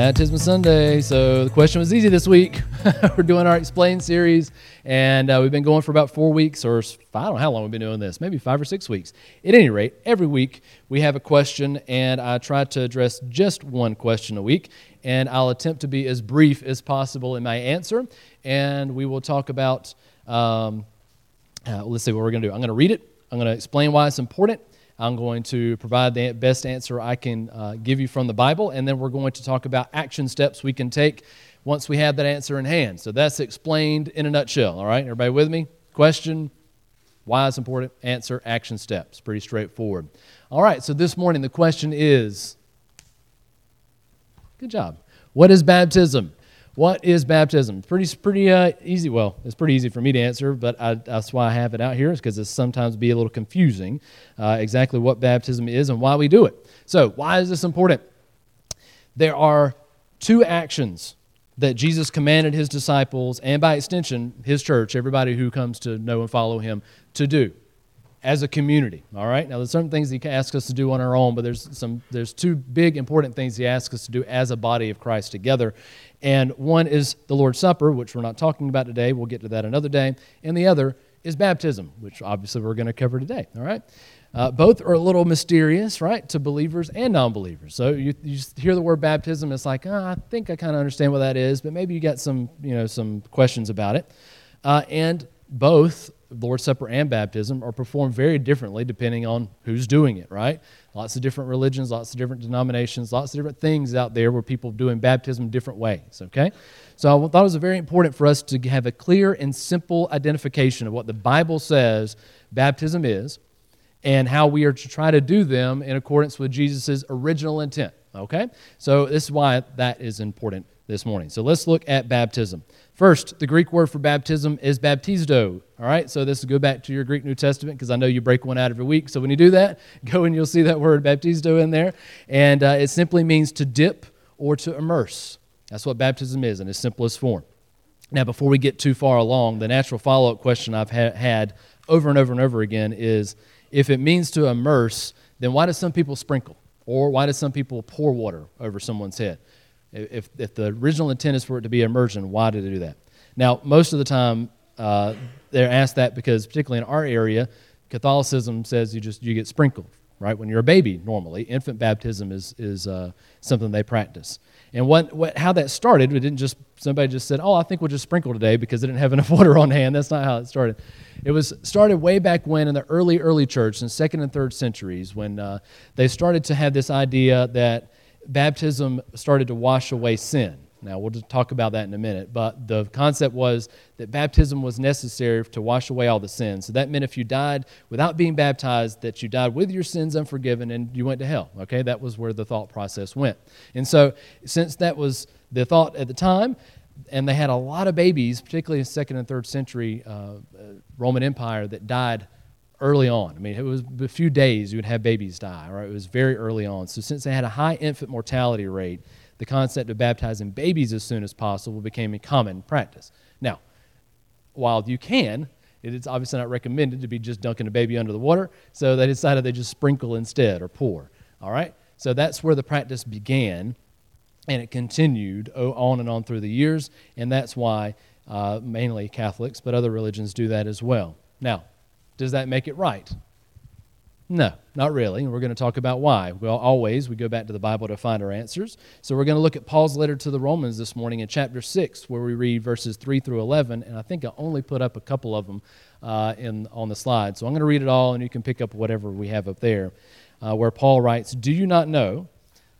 Baptism Sunday. So the question was easy this week. We're doing our Explain series, and uh, we've been going for about four weeks, or I don't know how long we've been doing this, maybe five or six weeks. At any rate, every week we have a question, and I try to address just one question a week, and I'll attempt to be as brief as possible in my answer. And we will talk about, um, uh, let's see what we're going to do. I'm going to read it, I'm going to explain why it's important, I'm going to provide the best answer I can uh, give you from the Bible, and then we're going to talk about action steps we can take once we have that answer in hand. So that's explained in a nutshell. All right, everybody with me? Question, why it's important, answer, action steps. Pretty straightforward. All right, so this morning the question is good job. What is baptism? What is baptism? Pretty, pretty uh, easy. Well, it's pretty easy for me to answer, but I, that's why I have it out here, is because it's sometimes be a little confusing uh, exactly what baptism is and why we do it. So, why is this important? There are two actions that Jesus commanded his disciples, and by extension, his church, everybody who comes to know and follow him, to do as a community. All right. Now, there's certain things he asks us to do on our own, but there's some there's two big important things he asks us to do as a body of Christ together, and one is the Lord's Supper, which we're not talking about today. We'll get to that another day. And the other is baptism, which obviously we're going to cover today. All right? Uh, both are a little mysterious, right, to believers and non believers. So you, you hear the word baptism, it's like, oh, I think I kind of understand what that is, but maybe you got some, you know, some questions about it. Uh, and both Lord's Supper and baptism are performed very differently depending on who's doing it, right? Lots of different religions, lots of different denominations, lots of different things out there where people are doing baptism different ways, okay? So I thought it was very important for us to have a clear and simple identification of what the Bible says baptism is and how we are to try to do them in accordance with Jesus' original intent, okay? So this is why that is important this morning. So let's look at baptism. First, the Greek word for baptism is baptizo. All right, so this is go back to your Greek New Testament because I know you break one out every week. So when you do that, go and you'll see that word baptizo in there. And uh, it simply means to dip or to immerse. That's what baptism is in its simplest form. Now, before we get too far along, the natural follow up question I've ha- had over and over and over again is if it means to immerse, then why do some people sprinkle? Or why do some people pour water over someone's head? If, if the original intent is for it to be immersion, why did they do that? Now, most of the time, uh, they're asked that because, particularly in our area, Catholicism says you just you get sprinkled, right? When you're a baby, normally, infant baptism is is uh, something they practice. And what, what how that started, it didn't just somebody just said, "Oh, I think we'll just sprinkle today because they didn't have enough water on hand." That's not how it started. It was started way back when in the early early church, in second and third centuries, when uh, they started to have this idea that baptism started to wash away sin. Now, we'll talk about that in a minute, but the concept was that baptism was necessary to wash away all the sins. So that meant if you died without being baptized, that you died with your sins unforgiven and you went to hell. Okay, that was where the thought process went. And so, since that was the thought at the time, and they had a lot of babies, particularly in second and third century uh, Roman Empire, that died early on. I mean, it was a few days you would have babies die, right? It was very early on. So, since they had a high infant mortality rate, the concept of baptizing babies as soon as possible became a common practice. Now, while you can, it is obviously not recommended to be just dunking a baby under the water, so they decided they just sprinkle instead or pour. All right? So that's where the practice began, and it continued on and on through the years, and that's why uh, mainly Catholics, but other religions do that as well. Now, does that make it right? No, not really. And we're going to talk about why. Well, always we go back to the Bible to find our answers. So we're going to look at Paul's letter to the Romans this morning in chapter 6, where we read verses 3 through 11. And I think I only put up a couple of them uh, in, on the slide. So I'm going to read it all, and you can pick up whatever we have up there, uh, where Paul writes Do you not know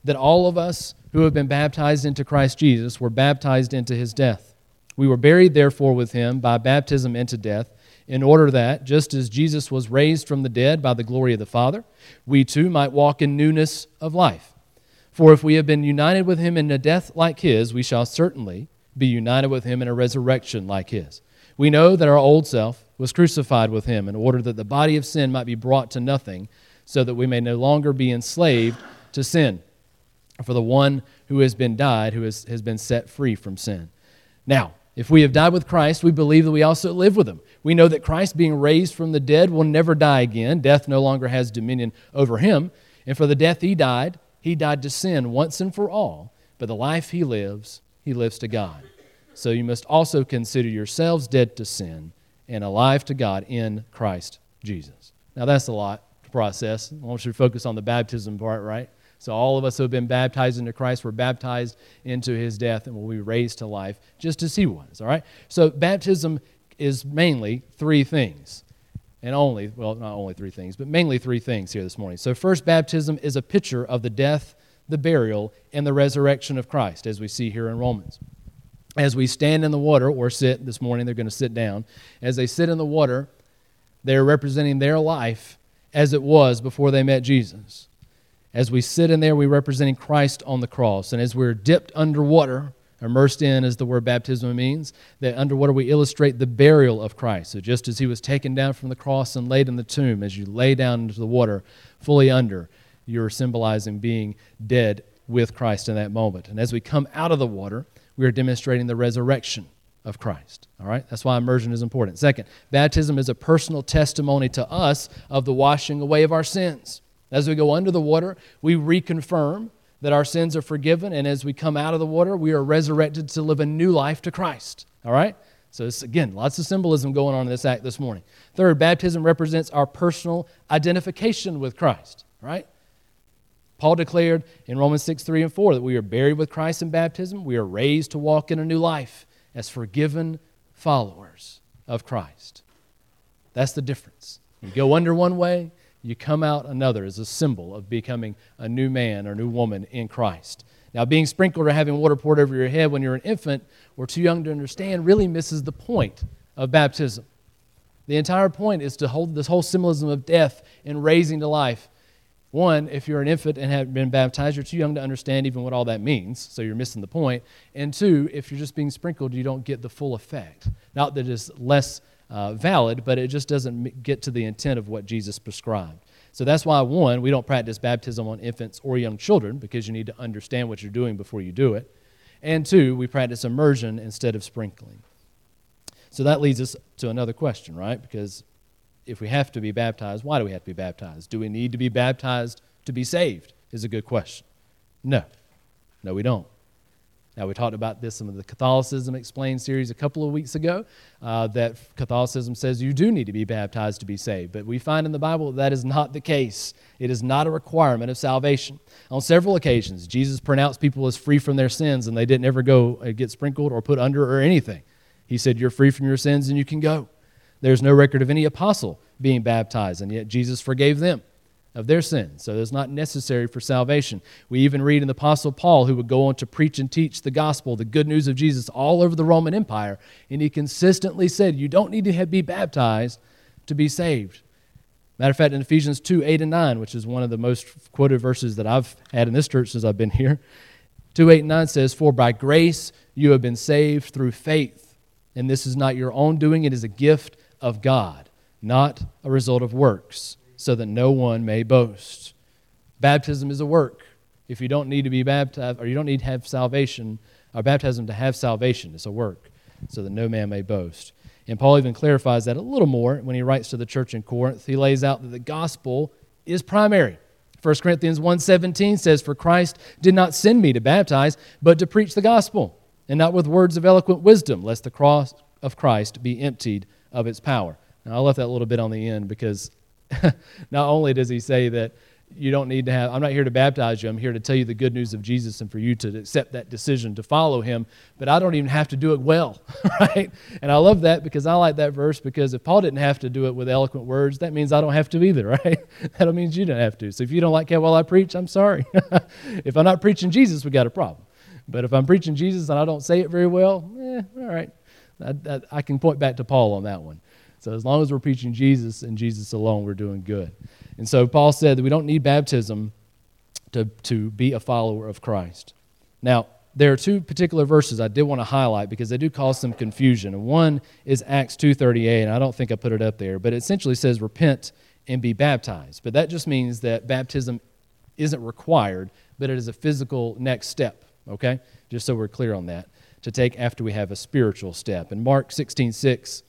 that all of us who have been baptized into Christ Jesus were baptized into his death? We were buried, therefore, with him by baptism into death in order that, just as Jesus was raised from the dead by the glory of the Father, we too might walk in newness of life. For if we have been united with him in a death like his, we shall certainly be united with him in a resurrection like his. We know that our old self was crucified with him in order that the body of sin might be brought to nothing, so that we may no longer be enslaved to sin. For the one who has been died, who has, has been set free from sin. Now, if we have died with Christ, we believe that we also live with him. We know that Christ, being raised from the dead, will never die again. Death no longer has dominion over him. And for the death he died, he died to sin once and for all. but the life he lives, he lives to God. So you must also consider yourselves dead to sin and alive to God in Christ Jesus. Now, that's a lot to process. I want you to focus on the baptism part, right? So, all of us who have been baptized into Christ were baptized into his death and will be raised to life just as he was, all right? So, baptism is mainly three things. And only, well, not only three things, but mainly three things here this morning. So, first, baptism is a picture of the death, the burial, and the resurrection of Christ, as we see here in Romans as we stand in the water or sit this morning, they're going to sit down. As they sit in the water, they're representing their life as it was before they met Jesus. As we sit in there, we're representing Christ on the cross. And as we're dipped underwater, immersed in as the word baptism means, that underwater we illustrate the burial of Christ. So just as he was taken down from the cross and laid in the tomb, as you lay down into the water fully under, you're symbolizing being dead with Christ in that moment. And as we come out of the water, we are demonstrating the resurrection of Christ. All right? That's why immersion is important. Second, baptism is a personal testimony to us of the washing away of our sins. As we go under the water, we reconfirm that our sins are forgiven, and as we come out of the water, we are resurrected to live a new life to Christ. All right? So, this, again, lots of symbolism going on in this act this morning. Third, baptism represents our personal identification with Christ. Right? Paul declared in Romans 6 3 and 4 that we are buried with Christ in baptism. We are raised to walk in a new life as forgiven followers of Christ. That's the difference. You go under one way, you come out another as a symbol of becoming a new man or new woman in Christ. Now, being sprinkled or having water poured over your head when you're an infant or too young to understand really misses the point of baptism. The entire point is to hold this whole symbolism of death and raising to life one, if you're an infant and have been baptized, you're too young to understand even what all that means, so you're missing the point. And two, if you're just being sprinkled, you don't get the full effect. Not that it's less uh, valid, but it just doesn't get to the intent of what Jesus prescribed. So that's why, one, we don't practice baptism on infants or young children because you need to understand what you're doing before you do it. And two, we practice immersion instead of sprinkling. So that leads us to another question, right? Because if we have to be baptized, why do we have to be baptized? Do we need to be baptized to be saved? Is a good question. No. No, we don't. Now, we talked about this in the Catholicism Explained series a couple of weeks ago uh, that Catholicism says you do need to be baptized to be saved. But we find in the Bible that, is not the case. It is not a requirement of salvation. On several occasions, Jesus pronounced people as free from their sins and they didn't ever go uh, get sprinkled or put under or anything. He said, You're free from your sins and you can go. There's no record of any apostle being baptized, and yet Jesus forgave them of their sins. So it's not necessary for salvation. We even read in the Apostle Paul, who would go on to preach and teach the gospel, the good news of Jesus, all over the Roman Empire, and he consistently said, You don't need to be baptized to be saved. Matter of fact, in Ephesians 2 8 and 9, which is one of the most quoted verses that I've had in this church since I've been here, 2 8 and 9 says, For by grace you have been saved through faith, and this is not your own doing, it is a gift of God, not a result of works, so that no one may boast. Baptism is a work. If you don't need to be baptized, or you don't need to have salvation, or baptism to have salvation, it's a work, so that no man may boast. And Paul even clarifies that a little more when he writes to the church in Corinth. He lays out that the gospel is primary. 1 Corinthians 1:17 says for Christ did not send me to baptize but to preach the gospel and not with words of eloquent wisdom lest the cross of Christ be emptied of its power. Now, I left that a little bit on the end because not only does he say that you don't need to have, I'm not here to baptize you, I'm here to tell you the good news of Jesus and for you to accept that decision to follow him, but I don't even have to do it well, right? And I love that because I like that verse because if Paul didn't have to do it with eloquent words, that means I don't have to either, right? that means you don't have to. So if you don't like how well I preach, I'm sorry. if I'm not preaching Jesus, we got a problem. But if I'm preaching Jesus and I don't say it very well, eh, all right, I, I, I can point back to Paul on that one. So as long as we're preaching Jesus and Jesus alone, we're doing good. And so Paul said that we don't need baptism to, to be a follower of Christ. Now, there are two particular verses I did want to highlight because they do cause some confusion. One is Acts 2.38, and I don't think I put it up there, but it essentially says repent and be baptized. But that just means that baptism isn't required, but it is a physical next step, okay? Just so we're clear on that to take after we have a spiritual step. And Mark 16.6 6,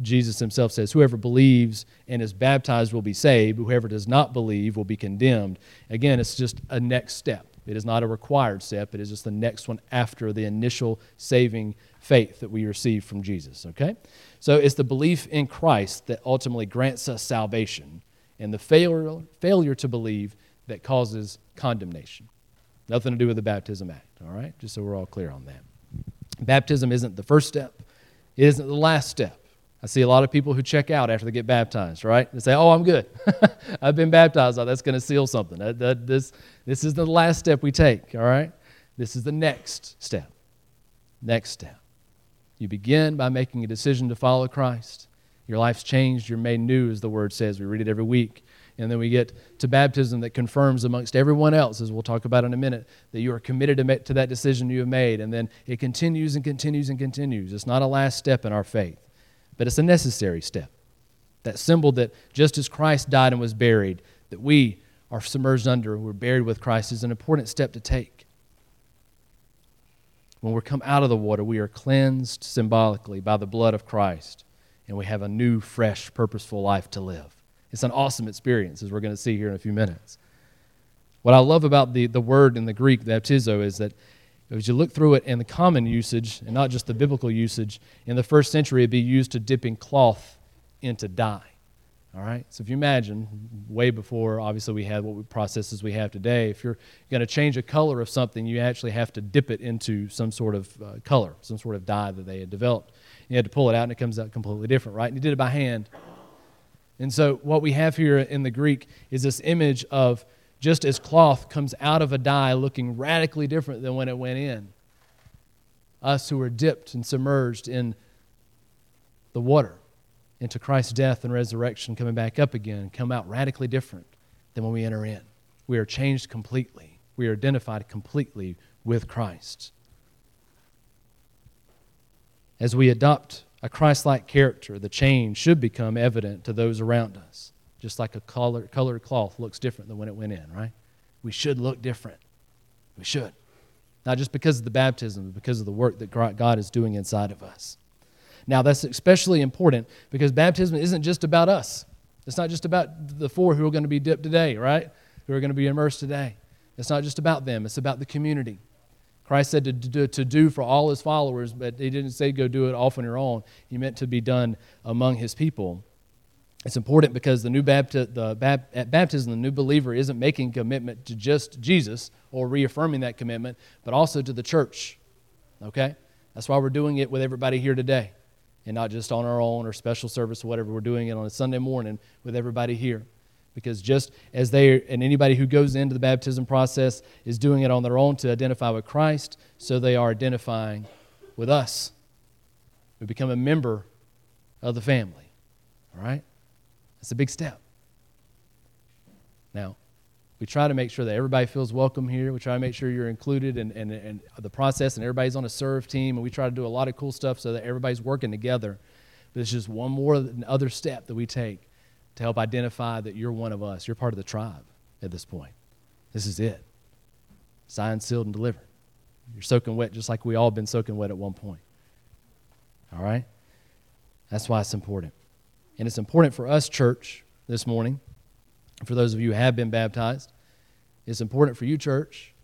Jesus himself says, Whoever believes and is baptized will be saved, whoever does not believe will be condemned. Again, it's just a next step. It is not a required step, it is just the next one after the initial saving faith that we receive from Jesus, okay? So it's the belief in Christ that ultimately grants us salvation, and the failure, failure to believe that causes condemnation. Nothing to do with the Baptism Act, all right? Just so we're all clear on that. Baptism isn't the first step, it isn't the last step. I see a lot of people who check out after they get baptized, right? They say, Oh, I'm good. I've been baptized. Oh, that's going to seal something. That, that, this, this is the last step we take, all right? This is the next step. Next step. You begin by making a decision to follow Christ. Your life's changed. You're made new, as the word says. We read it every week. And then we get to baptism that confirms amongst everyone else, as we'll talk about in a minute, that you are committed to, to that decision you have made. And then it continues and continues and continues. It's not a last step in our faith, but it's a necessary step. That symbol that just as Christ died and was buried, that we are submerged under, we're buried with Christ, is an important step to take. When we come out of the water, we are cleansed symbolically by the blood of Christ, and we have a new, fresh, purposeful life to live. It's an awesome experience, as we're going to see here in a few minutes. What I love about the, the word in the Greek, baptizo, is that as you look through it in the common usage, and not just the biblical usage, in the first century it'd be used to dipping cloth into dye. All right? So if you imagine, way before obviously we had what processes we have today, if you're going to change a color of something, you actually have to dip it into some sort of uh, color, some sort of dye that they had developed. You had to pull it out and it comes out completely different, right? And you did it by hand. And so, what we have here in the Greek is this image of just as cloth comes out of a dye looking radically different than when it went in. Us who are dipped and submerged in the water into Christ's death and resurrection, coming back up again, come out radically different than when we enter in. We are changed completely, we are identified completely with Christ. As we adopt a Christ like character, the change should become evident to those around us. Just like a color, colored cloth looks different than when it went in, right? We should look different. We should. Not just because of the baptism, but because of the work that God is doing inside of us. Now, that's especially important because baptism isn't just about us. It's not just about the four who are going to be dipped today, right? Who are going to be immersed today. It's not just about them, it's about the community. Christ said to do, to do for all his followers, but he didn't say go do it off on your own. He meant to be done among his people. It's important because the new bapti- the bap- at baptism, the new believer isn't making commitment to just Jesus or reaffirming that commitment, but also to the church. Okay? That's why we're doing it with everybody here today and not just on our own or special service or whatever. We're doing it on a Sunday morning with everybody here because just as they and anybody who goes into the baptism process is doing it on their own to identify with Christ, so they are identifying with us. We become a member of the family. All right? That's a big step. Now, we try to make sure that everybody feels welcome here. We try to make sure you're included in, in, in, the process and everybody's on a serve team. And we try to do a lot of cool stuff so that everybody's working together. But it's just one more other step that we take to help identify that you're one of us. You're part of the tribe at this point. This is it. Signed, sealed, and delivered. You're soaking wet just like we all been soaking wet at one point. All right? That's why it's important. And it's important for us, church, this morning, for those of you who have been baptized. It's important for you, church,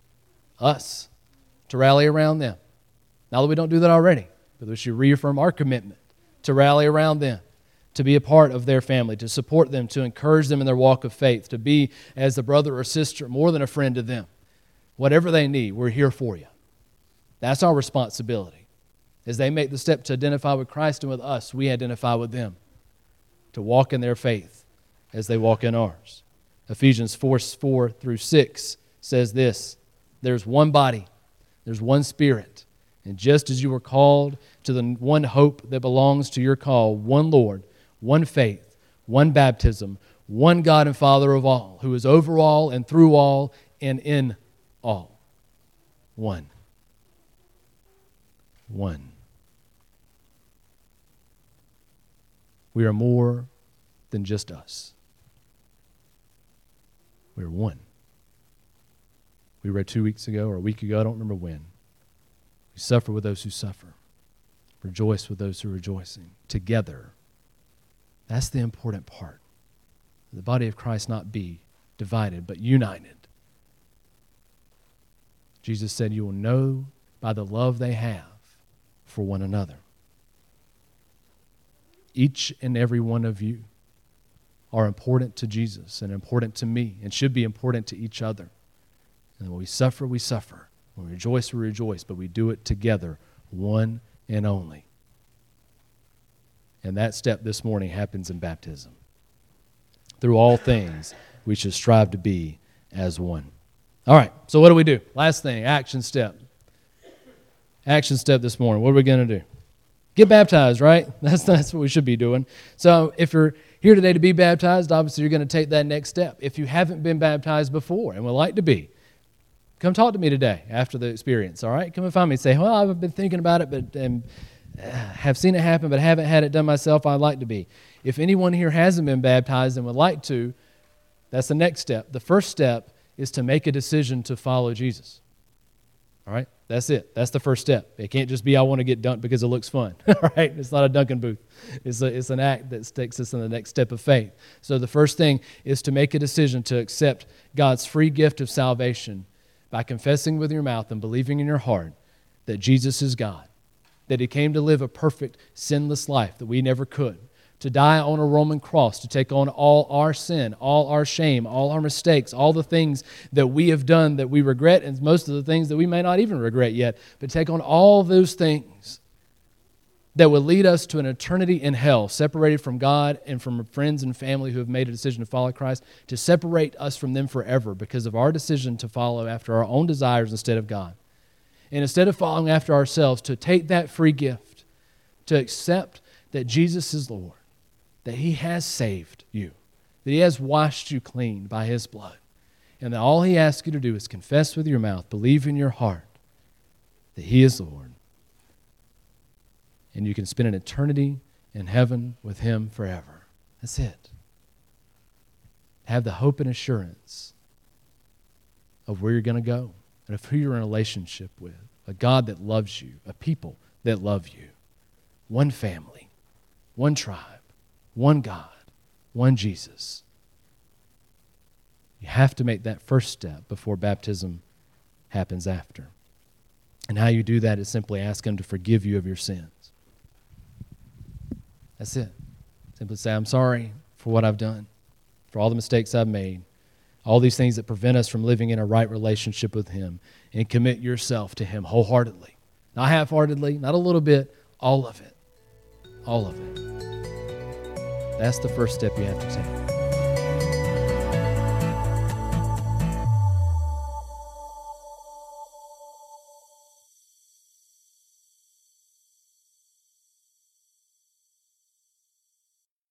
us, to rally around them. Now that we don't do that already, but we should reaffirm our commitment to rally around them to be a part of their family, to support them, to encourage them in their walk of faith, to be as a brother or sister, more than a friend to them. Whatever they need, we're here for you. That's our responsibility. As they make the step to identify with Christ and with us, we identify with them, to walk in their faith as they walk in ours. Ephesians 4 4 through 6 says this There's one body, there's one spirit, and just as you were called to the one hope that belongs to your call, one Lord, one faith, one baptism, one God and Father of all, who is over all and through all and in all. One. One. We are more than just us. We are one. We read two weeks ago or a week ago, I don't remember when. We suffer with those who suffer, rejoice with those who are rejoicing, together that's the important part. The body of Christ not be divided, but united. Jesus said, You will know by the love they have for one another. Each and every one of you are important to Jesus and important to me and should be important to each other. And when we suffer, we suffer. When we rejoice, we rejoice, but we do it together, one and only. And that step this morning happens in baptism. Through all things, we should strive to be as one. All right, so what do we do? Last thing, action step. Action step this morning. What are we going to do? Get baptized, right? That's, that's what we should be doing. So if you're here today to be baptized, obviously you're going to take that next step. If you haven't been baptized before and would like to be, come talk to me today after the experience, all right? Come and find me say, well, I've been thinking about it, but and, uh, have seen it happen, but haven't had it done myself. I'd like to be. If anyone here hasn't been baptized and would like to, that's the next step. The first step is to make a decision to follow Jesus. All right? That's it. That's the first step. It can't just be, I want to get dunked because it looks fun. right? It's not a dunking booth. It's, a, it's an act that takes us in the next step of faith. So the first thing is to make a decision to accept God's free gift of salvation by confessing with your mouth and believing in your heart that Jesus is God, that He came to live a perfect, sinless life that we never could to die on a Roman cross, to take on all our sin, all our shame, all our mistakes, all the things that we have done that we regret, and most of the things that we may not even regret yet, but take on all those things that would lead us to an eternity in hell, separated from God and from friends and family who have made a decision to follow Christ, to separate us from them forever because of our decision to follow after our own desires instead of God. And instead of following after ourselves, to take that free gift, to accept that Jesus is Lord that He has saved you, that He has washed you clean by His blood, and that all He asks you to do is confess with your mouth, believe in your heart that He is Lord, and you can spend an eternity in heaven with Him forever. That's it. Have the hope and assurance of where you're going to go and of who you're in a relationship with a God that loves you, a people that love you, one family, one tribe one God, one Jesus. You have to make that first step before baptism happens after. And how you do that is simply ask Him to forgive you of your sins. That's it. Simply say, I'm sorry for what I've done, for all the mistakes I've made, all these things that prevent us from living in a right relationship with Him, and commit yourself to Him wholeheartedly. Not half heartedly, not a little bit, all of it. All of it. That's the first step you have to take.